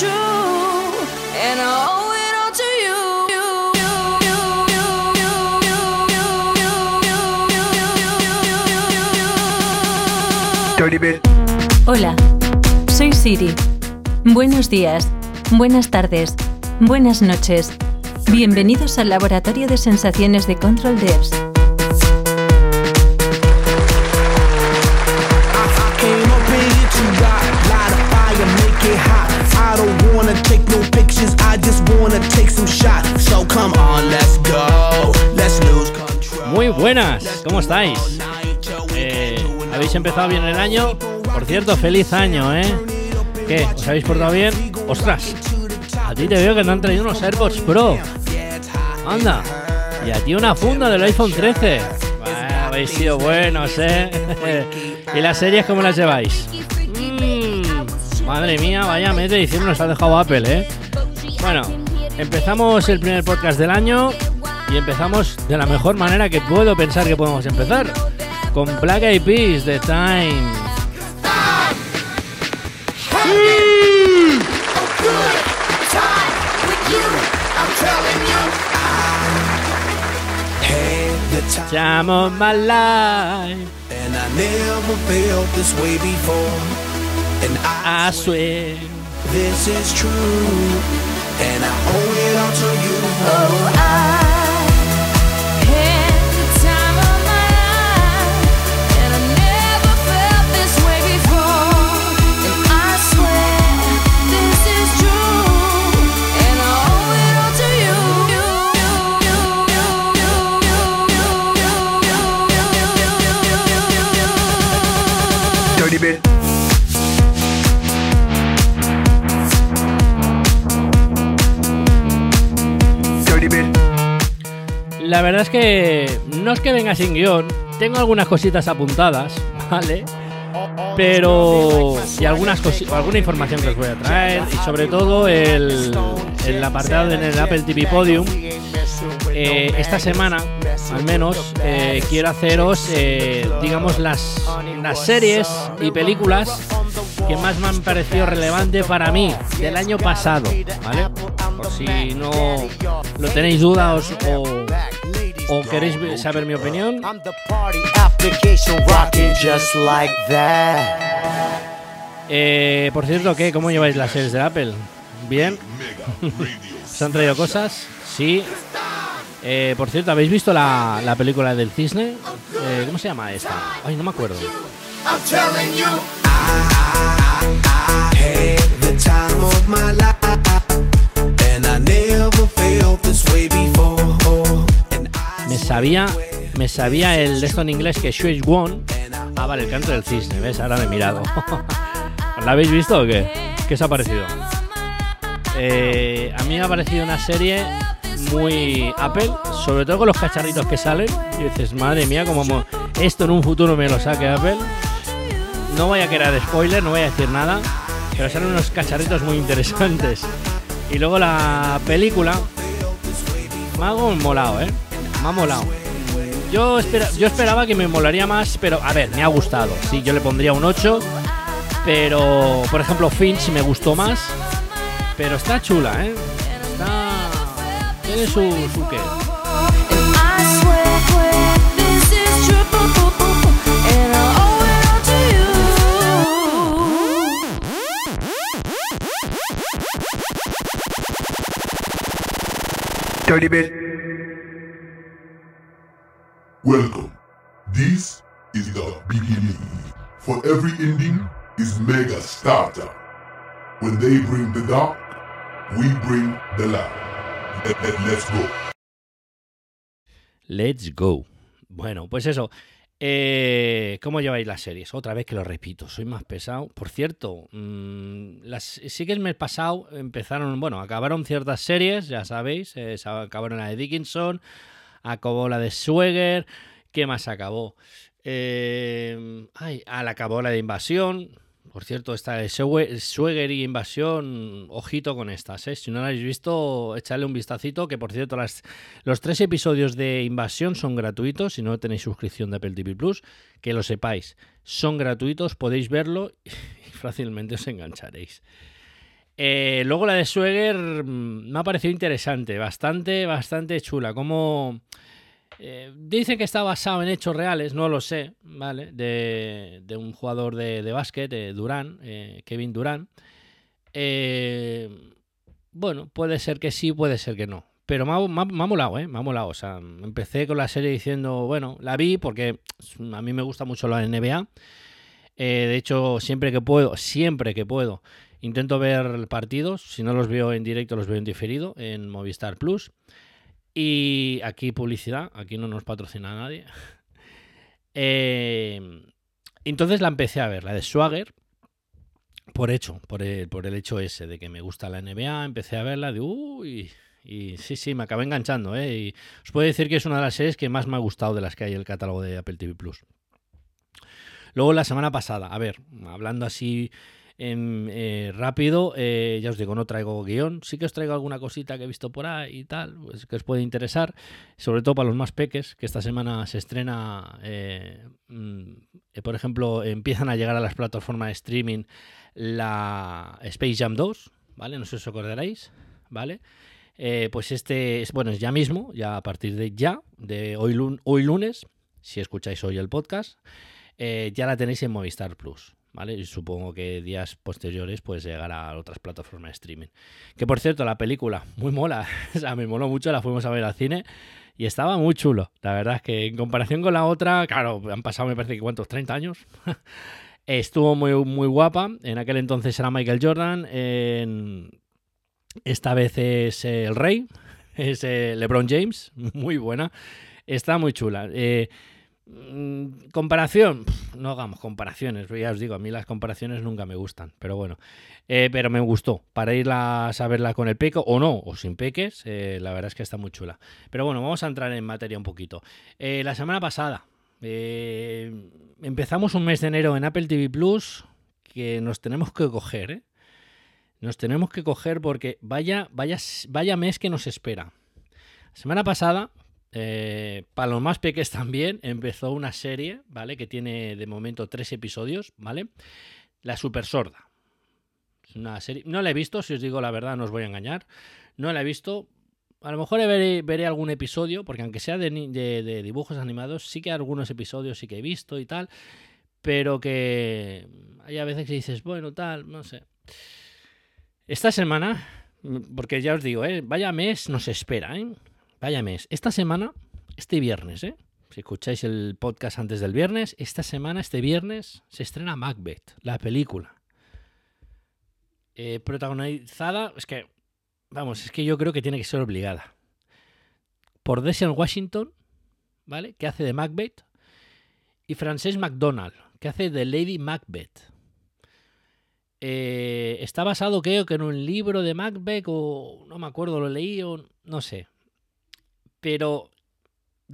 true, and I owe it all to you. Hola, soy Siri. Buenos días, buenas tardes, buenas noches. Bienvenidos al Laboratorio de Sensaciones de Control Devs. Wanna take some shots. So come on, let's go. Let's lose control. Muy buenas, ¿cómo estáis? Eh, ¿Habéis empezado bien el año? Por cierto, feliz año, ¿eh? ¿Qué? ¿Os habéis portado bien? ¡Ostras! A ti te veo que te han traído unos AirPods Pro. Anda. Y a ti una funda del iPhone 13. Bah, habéis sido buenos, ¿eh? ¿Y las series cómo las lleváis? Mm, madre mía, vaya mes de diciembre nos ha dejado Apple, ¿eh? Bueno, empezamos el primer podcast del año y empezamos de la mejor manera que puedo pensar que podemos empezar. Con Black Eyed Peas, The Time. Time of my life, and I never felt this way before. And I, I swear. this is true, and I owe it all to you. Oh, I La verdad es que no es que venga sin guion, tengo algunas cositas apuntadas, ¿vale? Pero y algunas alguna información que os voy a traer y sobre todo el, el apartado en el Apple TV Podium. Eh, esta semana, al menos, eh, quiero haceros, eh, digamos, las, las series y películas que más me han parecido relevantes para mí del año pasado, ¿vale? Por si no lo tenéis dudas o, o queréis saber mi opinión. Eh, por cierto, ¿qué? ¿Cómo lleváis las series de Apple? ¿Bien? ¿Se han traído cosas? Sí. Eh, por cierto, ¿habéis visto la, la película del cisne? Eh, ¿Cómo se llama esta? Ay, no me acuerdo. And I never felt this way before. Me sabía, me sabía el de esto en inglés que Shui Won. Ah, vale, el canto del cisne, ¿ves? Ahora me he mirado. ¿La habéis visto o qué? ¿Qué os ha parecido? Eh, a mí me ha parecido una serie muy Apple, sobre todo con los cacharritos que salen. Y dices, madre mía, como mo- esto en un futuro me lo saque Apple. No voy a quedar spoiler, no voy a decir nada, pero salen unos cacharritos muy interesantes. Y luego la película me ha molado, ¿eh? Me ha molado. Yo, espera, yo esperaba que me molaría más, pero a ver, me ha gustado. Sí, yo le pondría un 8, pero por ejemplo Finch me gustó más. Pero está chula, ¿eh? Está... Tiene su, su qué. And Welcome. This is the beginning. For every ending is mega starter. When they bring the dark, we bring the light. Let, let's go. Let's go. Bueno, pues eso. Eh, ¿Cómo lleváis las series? Otra vez que lo repito, soy más pesado. Por cierto, mm, las, sí que el mes pasado empezaron, bueno, acabaron ciertas series, ya sabéis, eh, acabaron la de Dickinson, acabó la de Schweger, ¿qué más acabó? Eh, ay, ah, la acabó la de Invasión. Por cierto, esta de Schweger y Invasión, ojito con estas, ¿eh? Si no la habéis visto, echadle un vistacito, que por cierto, las, los tres episodios de Invasión son gratuitos, si no tenéis suscripción de Apple TV Plus, que lo sepáis, son gratuitos, podéis verlo y fácilmente os engancharéis. Eh, luego la de Schweger mm, me ha parecido interesante, bastante, bastante chula. Como eh, dicen que está basado en hechos reales, no lo sé, ¿vale? De, de un jugador de, de básquet, de Durán, eh, Kevin Durán. Bueno, puede ser que sí, puede ser que no. Pero me ha, me molado, ¿eh? Me ha molado. O sea, empecé con la serie diciendo, bueno, la vi porque a mí me gusta mucho la NBA. De hecho, siempre que puedo, siempre que puedo, intento ver partidos. Si no los veo en directo, los veo en diferido en Movistar Plus. Y aquí publicidad, aquí no nos patrocina nadie. Eh, entonces la empecé a ver, la de Swagger, por hecho, por el, hecho ese de que me gusta la NBA, empecé a verla de uy, y sí, sí, me acabé enganchando, ¿eh? Y os puedo decir que es una de las series que más me ha gustado de las que hay en el catálogo de Apple TV Plus. Luego la semana pasada, a ver, hablando así em, eh, rápido, eh, ya os digo, no traigo guion, sí que os traigo alguna cosita que he visto por ahí y tal, pues, que os puede interesar, sobre todo para los más peques, que esta semana se estrena, eh, mm, por ejemplo, empiezan a llegar a las plataformas de streaming la Space Jam 2, ¿vale? No sé si os acordaréis, ¿vale? Pues este, es, bueno, es ya mismo, ya a partir de ya, de hoy, lun- hoy lunes, si escucháis hoy el podcast, ya la tenéis en Movistar Plus, ¿vale? Y supongo que días posteriores pues llegará a otras plataformas de streaming. Que por cierto, la película, muy mola, o sea, me moló mucho, la fuimos a ver al cine y estaba muy chulo. La verdad es que en comparación con la otra, claro, han pasado me parece que cuántos, 30 años. Estuvo muy, muy guapa. En aquel entonces era Michael Jordan. En... Esta vez es el rey. Es eh, LeBron James. Muy buena. Está muy chula. Eh, comparación. Pf, No hagamos comparaciones. Ya os digo, a mí las comparaciones nunca me gustan. Pero bueno. Eh, pero me gustó. Para irla a verla con el peco o no, o sin peques. eh, la verdad es que está muy chula. Pero bueno, vamos a entrar en materia un poquito. Eh, la semana pasada. eh, empezamos un mes de enero en Apple TV Plus que nos tenemos que coger. Nos tenemos que coger porque vaya, vaya, vaya mes que nos espera. Semana pasada, eh, para los más peques también, empezó una serie, ¿vale? Que tiene de momento tres episodios, ¿vale? La Super Sorda. Es una serie. No la he visto, si os digo la verdad, no os voy a engañar. No la he visto. A lo mejor veré, algún episodio, porque aunque sea de, dibujos animados, sí que algunos episodios sí que he visto y tal. Pero que hay a veces que dices, bueno, tal, no sé. Esta semana, porque ya os digo, ¿eh? vaya mes nos espera, ¿eh? Vaya mes. Esta semana, este viernes, ¿eh? Si escucháis el podcast antes del viernes, esta semana, este viernes, se estrena Macbeth, la película. Eh, protagonizada, es que, vamos, es que yo creo que tiene que ser obligada. Por Denzel Washington, ¿vale? Que hace de Macbeth. Y Frances McDonald, que hace de Lady Macbeth. Eh, está basado, creo que en un libro de Macbeth, o no me acuerdo, lo leí, o no sé. Pero,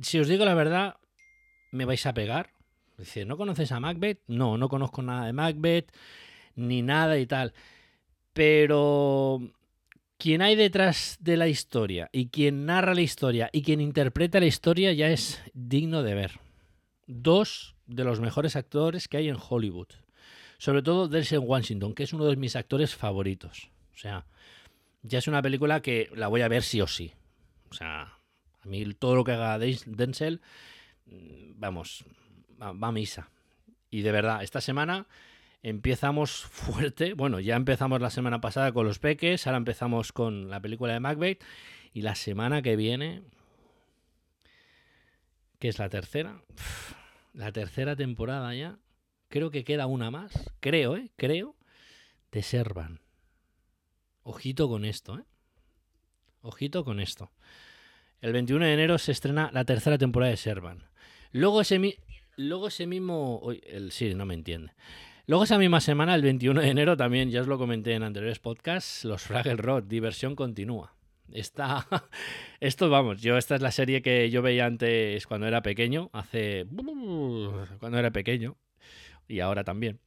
si os digo la verdad, me vais a pegar. Dice, ¿no conoces a Macbeth? No, no conozco nada de Macbeth, ni nada y tal. Pero quien hay detrás de la historia y quien narra la historia y quien interpreta la historia ya es digno de ver. Dos de los mejores actores que hay en Hollywood. Sobre todo Denzel Washington, que es uno de mis actores favoritos. O sea, ya es una película que la voy a ver sí o sí. O sea, todo lo que haga Denzel, mm, vamos, va, va a misa. Y de verdad, esta semana empezamos fuerte. Bueno, ya empezamos la semana pasada con los peques, ahora empezamos con la película de Macbeth. Y la semana que viene, que es la tercera, la tercera temporada ya, creo que queda una más, creo, ¿eh? Creo, de Servan. Ojito con esto, ¿eh? Ojito con esto. El 21 de enero se estrena la tercera temporada de Servan. Luego ese mi... luego ese mismo... Siri no me entiende. Luego esa misma semana, el 21 de enero, también, ya os lo comenté en anteriores podcasts, los Fraggle Rock, diversión continúa. Esta, esto vamos, yo esta es la serie que yo veía antes cuando era pequeño, hace... cuando era pequeño, y ahora también.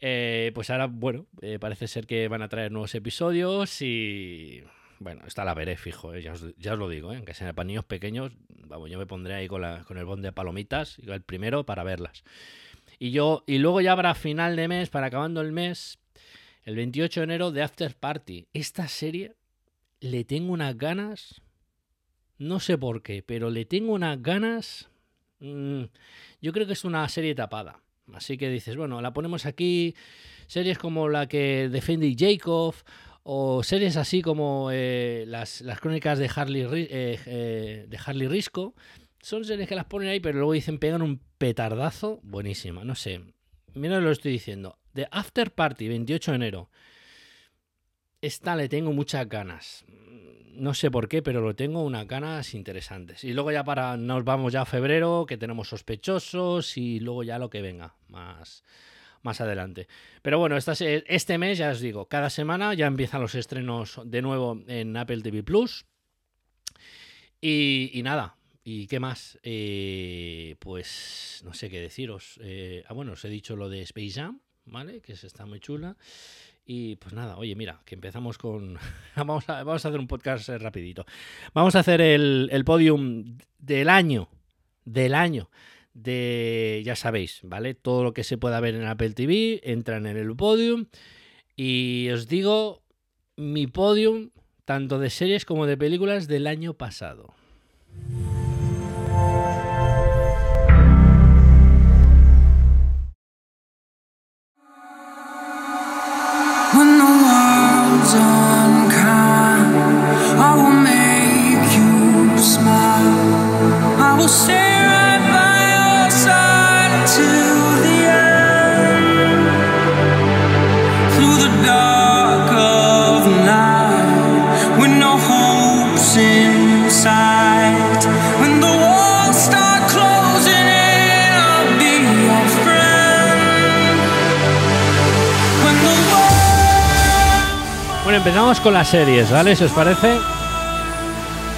Eh, pues ahora, bueno, eh, parece ser que van a traer nuevos episodios y... Bueno, esta la veré fijo, eh, ya, os, ya os lo digo, eh, aunque sean para niños pequeños, vamos, yo me pondré ahí con, la, con el bond de palomitas, el primero para verlas. Y yo, y luego ya habrá final de mes, para acabando el mes, el 28 de enero de After Party. Esta serie le tengo unas ganas, no sé por qué, pero le tengo unas ganas. mm, yo creo que es una serie tapada. Así que dices, bueno, la ponemos aquí. Series como la que Defendi Jacob, o series así como eh, las, las crónicas de Harley, eh, eh, de Harley Risco. Son series que las ponen ahí, pero luego dicen pegan un petardazo buenísima. No sé. Mira lo estoy diciendo. The After Party, 28 de enero. Esta le tengo muchas ganas. No sé por qué, pero lo tengo unas ganas interesantes. Y luego ya para nos vamos ya a febrero, que tenemos sospechosos y luego ya lo que venga más, más adelante. Pero bueno, este mes ya os digo, cada semana ya empiezan los estrenos de nuevo en Apple TV Plus. Y, nada, ¿y qué más? Eh, pues no sé qué deciros. Eh, ah, bueno, os he dicho lo de Space Jam, ¿vale? Que está muy chula. Y pues nada, oye, mira, que empezamos con... vamos, a, vamos a hacer un podcast eh, rapidito. Vamos a hacer el, el podium del año, del año, de, ya sabéis, ¿vale? Todo lo que se pueda ver en Apple TV, entran en el podium. Y os digo, mi podium, tanto de series como de películas del año pasado. Empezamos con las series, ¿vale? Si os parece.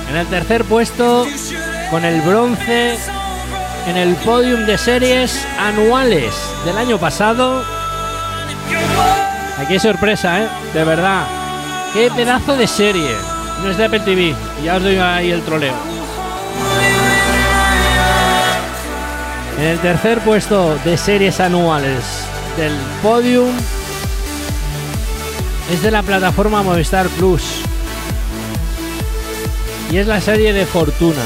En el tercer puesto, con el bronce en el podium de series anuales del año pasado. Aquí sorpresa, ¿eh? De verdad. ¡Qué pedazo de serie! No es de Apple TV. Ya os doy ahí el troleo. En el tercer puesto de series anuales del podium es de la plataforma Movistar Plus. Y es la serie de Fortuna.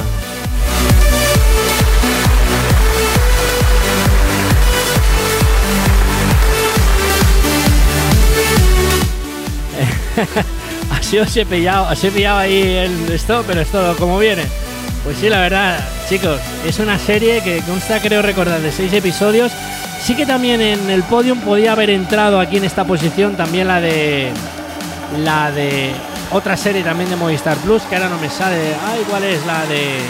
así os he pillado, os he pillado ahí el esto, pero esto como viene. Pues sí, la verdad, chicos, es una serie que consta, creo recordar, de seis episodios. Sí que también en el podium podía haber entrado aquí en esta posición también la de la de otra serie también de Movistar Plus, que ahora no me sale. Ay, ¿cuál es la de?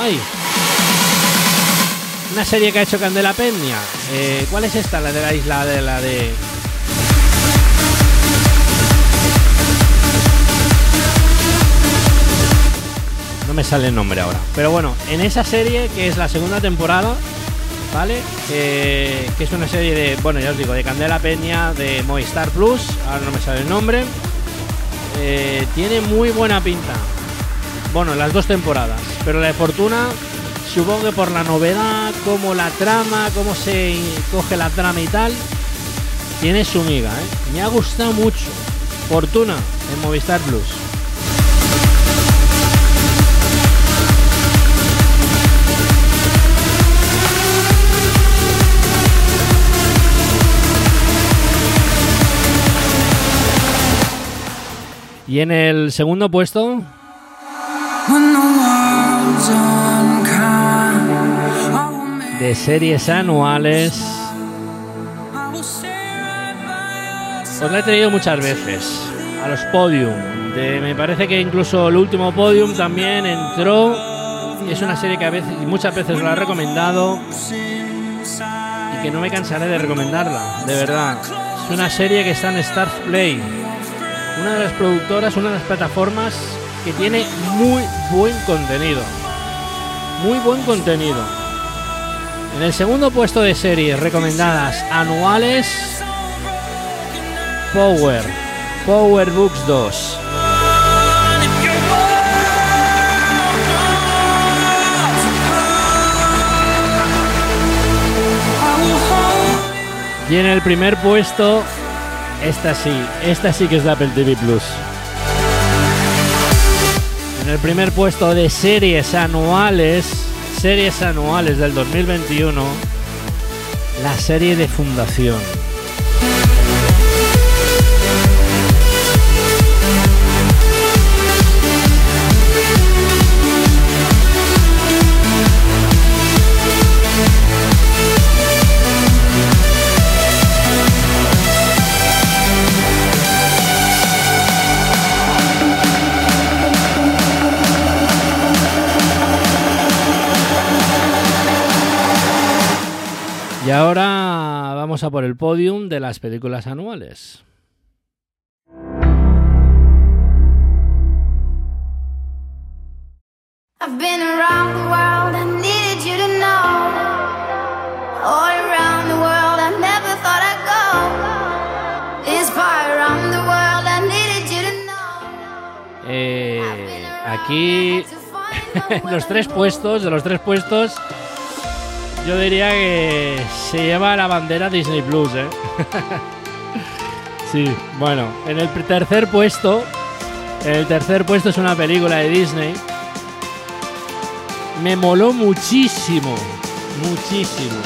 Ay. Una serie que ha hecho Candela Peña. Eh, ¿Cuál es esta? La de la isla de la de. No me sale el nombre ahora. Pero bueno, en esa serie, que es la segunda temporada, ¿vale? Eh, que es una serie de, bueno, ya os digo, de Candela Peña, de Movistar Plus, ahora no me sale el nombre. Eh, tiene muy buena pinta. Bueno, las dos temporadas. Pero la de Fortuna, supongo que por la novedad, como la trama, cómo se coge la trama y tal, tiene su miga, ¿eh? Me ha gustado mucho. Fortuna en Movistar Plus. Y en el segundo puesto, de series anuales, os la he traído muchas veces a los podium. Me parece que incluso el último podium también entró es una serie que a veces, muchas veces la he recomendado y que no me cansaré de recomendarla, de verdad. Es una serie que está en Stars Play, una de las productoras, una de las plataformas que tiene muy buen contenido. Muy buen contenido. En el segundo puesto de series recomendadas anuales, Power, Power Books 2. Y en el primer puesto, esta sí, esta sí que es de Apple TV Plus. En el primer puesto de series anuales, series anuales del 2021, la serie de Fundación. Y ahora vamos a por el podium de las películas anuales. I've been around the world, I needed you to know. All around the world, I never thought I'd go. This far around the world, I needed you to know. Eh, aquí, los tres puestos, de los tres puestos, yo diría que se lleva la bandera Disney Plus, ¿eh? sí, bueno, en el tercer puesto, el tercer puesto es una película de Disney. Me moló muchísimo, muchísimo.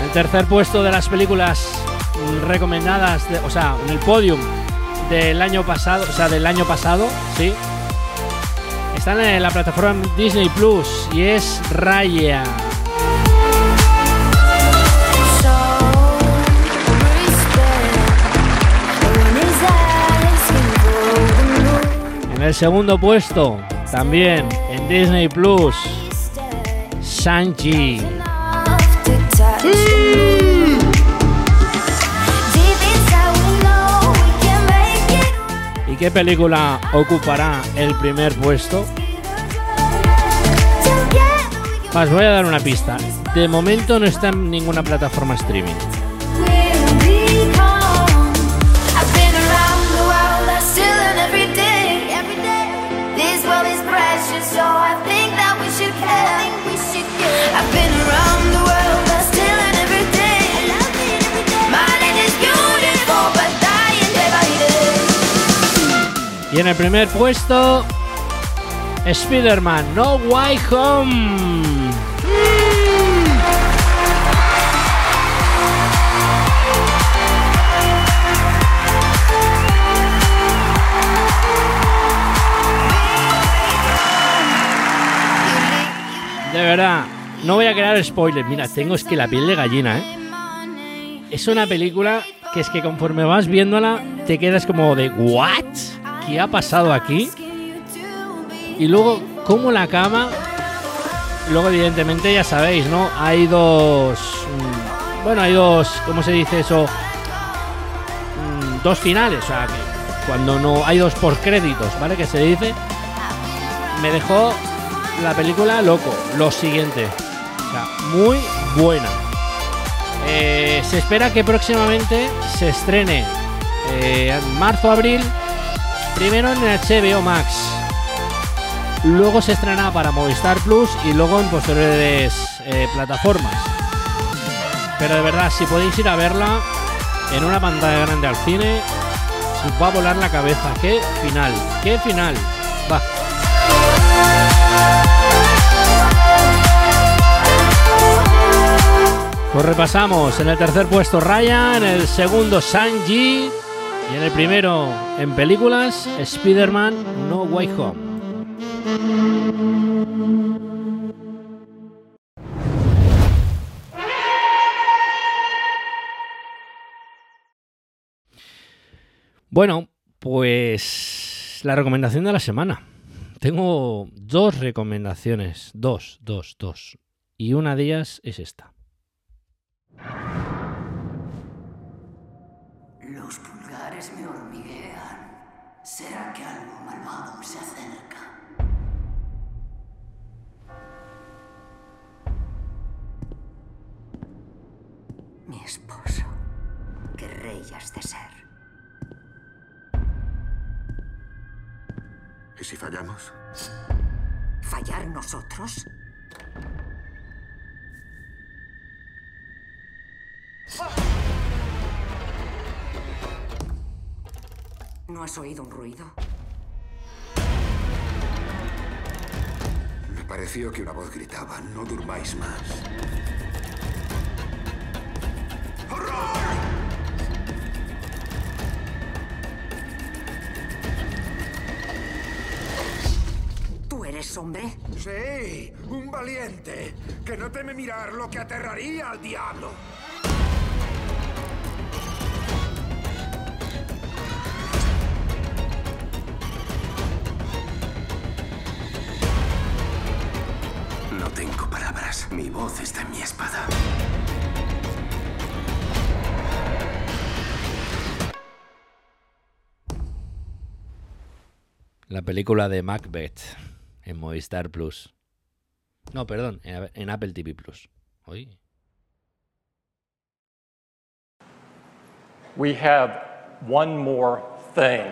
El tercer puesto de las películas recomendadas, de- o sea, en el podium del año pasado, o sea, del año pasado, sí. Están en la plataforma Disney Plus y es Raya. En el segundo puesto, también en Disney Plus, Sanji. ¿Y qué película ocupará el primer puesto? Os voy a dar una pista. De momento no está en ninguna plataforma streaming. Y en el primer puesto, Spider-Man No Way Home. De verdad, no voy a crear spoilers. Mira, tengo es que la piel de gallina, ¿eh? Es una película que es que conforme vas viéndola te quedas como de ¿What? ¿Qué ha pasado aquí? Y luego, ¿cómo la cama? Luego, evidentemente, ya sabéis, ¿no? Hay dos... mm, Bueno, hay dos... ¿Cómo se dice eso? Mm, Dos finales, o sea, que cuando no... Hay dos por créditos, ¿vale? Que se dice... Me dejó la película loco. Lo siguiente. O sea, muy buena. Eh, se espera que próximamente se estrene eh, en marzo-abril. Primero en HBO Max. Luego se estrena para Movistar Plus y luego en posteriores eh, plataformas. Pero de verdad, si podéis ir a verla en una pantalla grande al cine, os va a volar la cabeza. ¡Qué final! ¡Qué final! Va. Pues repasamos. En el tercer puesto Raya, en el segundo Sanji y en el primero en películas Spider-Man No Way Home. Bueno, pues la recomendación de la semana. tengo dos recomendaciones, dos, dos, dos. Y una de ellas es esta. Los. ¿Será que algo malvado se acerca? Mi esposo. Qué rey has de ser. ¿Y si fallamos? ¿Fallar nosotros? ¿No has oído un ruido? Me pareció que una voz gritaba, no durmáis más. ¿Tú eres hombre? Sí, un valiente, que no teme mirar lo que aterraría al diablo. Voz está en mi espada. La película de Macbeth en Movistar Plus. No, perdón, en, en Apple TV Plus. Oye. We have one more thing.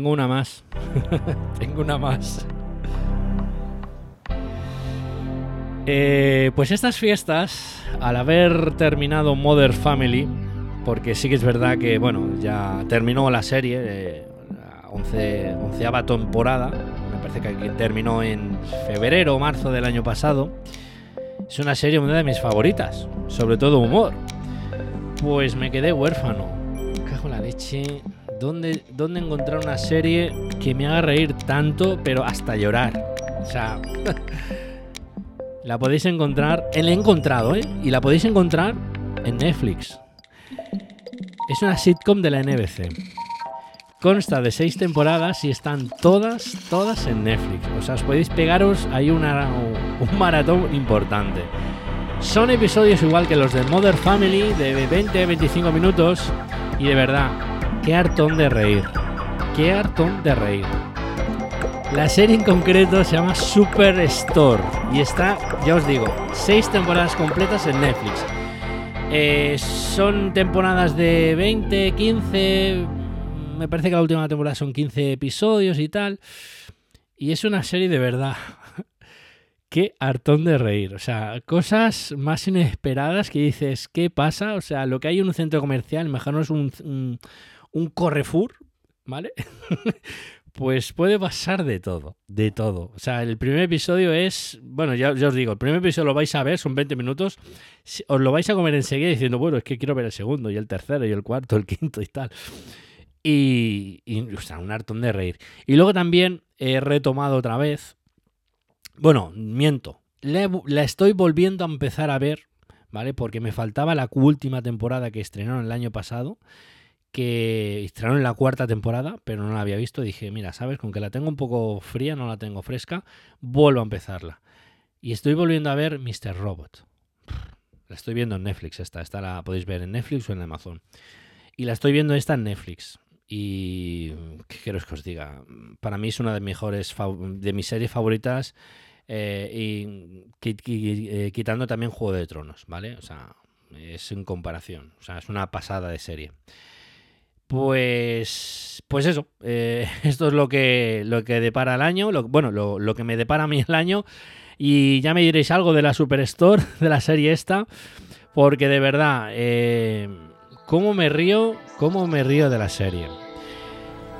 Tengo una más. Tengo una más. Eh, pues estas fiestas, al haber terminado Mother Family, porque sí que es verdad que, bueno, ya terminó la serie, eh, la once, onceava temporada, me parece que terminó en febrero o marzo del año pasado. Es una serie una de mis favoritas, sobre todo humor. Pues me quedé huérfano. Cajo en la leche. ¿Dónde, ¿Dónde encontrar una serie que me haga reír tanto, pero hasta llorar? O sea, la podéis encontrar, la he encontrado, ¿eh? Y la podéis encontrar en Netflix. Es una sitcom de la NBC. Consta de seis temporadas y están todas, todas en Netflix. O sea, os podéis pegaros ahí un maratón importante. Son episodios igual que los de Mother Family, de 20-25 minutos. Y de verdad, qué hartón de reír. Qué hartón de reír. La serie en concreto se llama Superstore y está, ya os digo, seis temporadas completas en Netflix. Eh, son temporadas de 20, 15, me parece que la última temporada son 15 episodios y tal. Y es una serie de verdad. Qué hartón de reír. O sea, cosas más inesperadas que dices, ¿qué pasa? O sea, lo que hay en un centro comercial, mejor es un, un Carrefour, ¿vale? pues puede pasar de todo, de todo. O sea, el primer episodio es, bueno, ya, ya, os digo, el primer episodio lo vais a ver, son 20 minutos, os lo vais a comer enseguida diciendo, bueno, es que quiero ver el segundo y el tercero y el cuarto, el quinto y tal. Y, y o sea, un hartón de reír. Y luego también he retomado otra vez, bueno, miento, la, la estoy volviendo a empezar a ver, ¿vale? Porque me faltaba la última temporada que estrenaron el año pasado que estrenaron en la cuarta temporada, pero no la había visto. Dije, mira, sabes, con que la tengo un poco fría, no la tengo fresca, vuelvo a empezarla. Y estoy volviendo a ver Mr. Robot. La estoy viendo en Netflix esta, esta la podéis ver en Netflix o en Amazon. Y la estoy viendo esta en Netflix. Y qué quiero que os diga, para mí es una de mejores de mis series favoritas. Eh, y eh, quitando también Juego de Tronos, ¿vale? O sea, es en comparación. O sea, es una pasada de serie. Pues, pues eso, eh, esto es lo que, lo que depara el año, lo, bueno, lo, lo, que me depara a mí el año, y ya me diréis algo de la Superstore, de la serie esta, porque de verdad, eh, ¿cómo me río? ¿Cómo me río de la serie?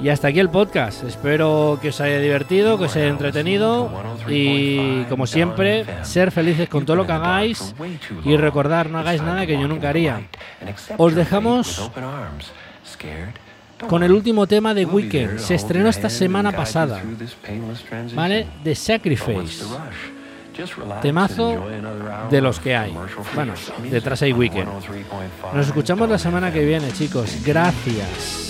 Y hasta aquí el podcast. Espero que os haya divertido, que os haya entretenido y como siempre, ser felices con todo lo que hagáis y recordar, no hagáis nada que yo nunca haría. Os dejamos con el último tema de Weekend. Se estrenó esta semana pasada. ¿Vale? The Sacrifice. Temazo de los que hay. Bueno, detrás hay Weekend. Nos escuchamos la semana que viene, chicos. Gracias.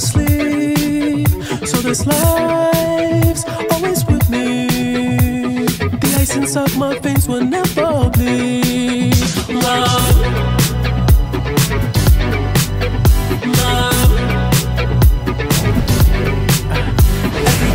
Sleep. So this life's always with me. The ice inside my veins will never bleed. Love. Love. Every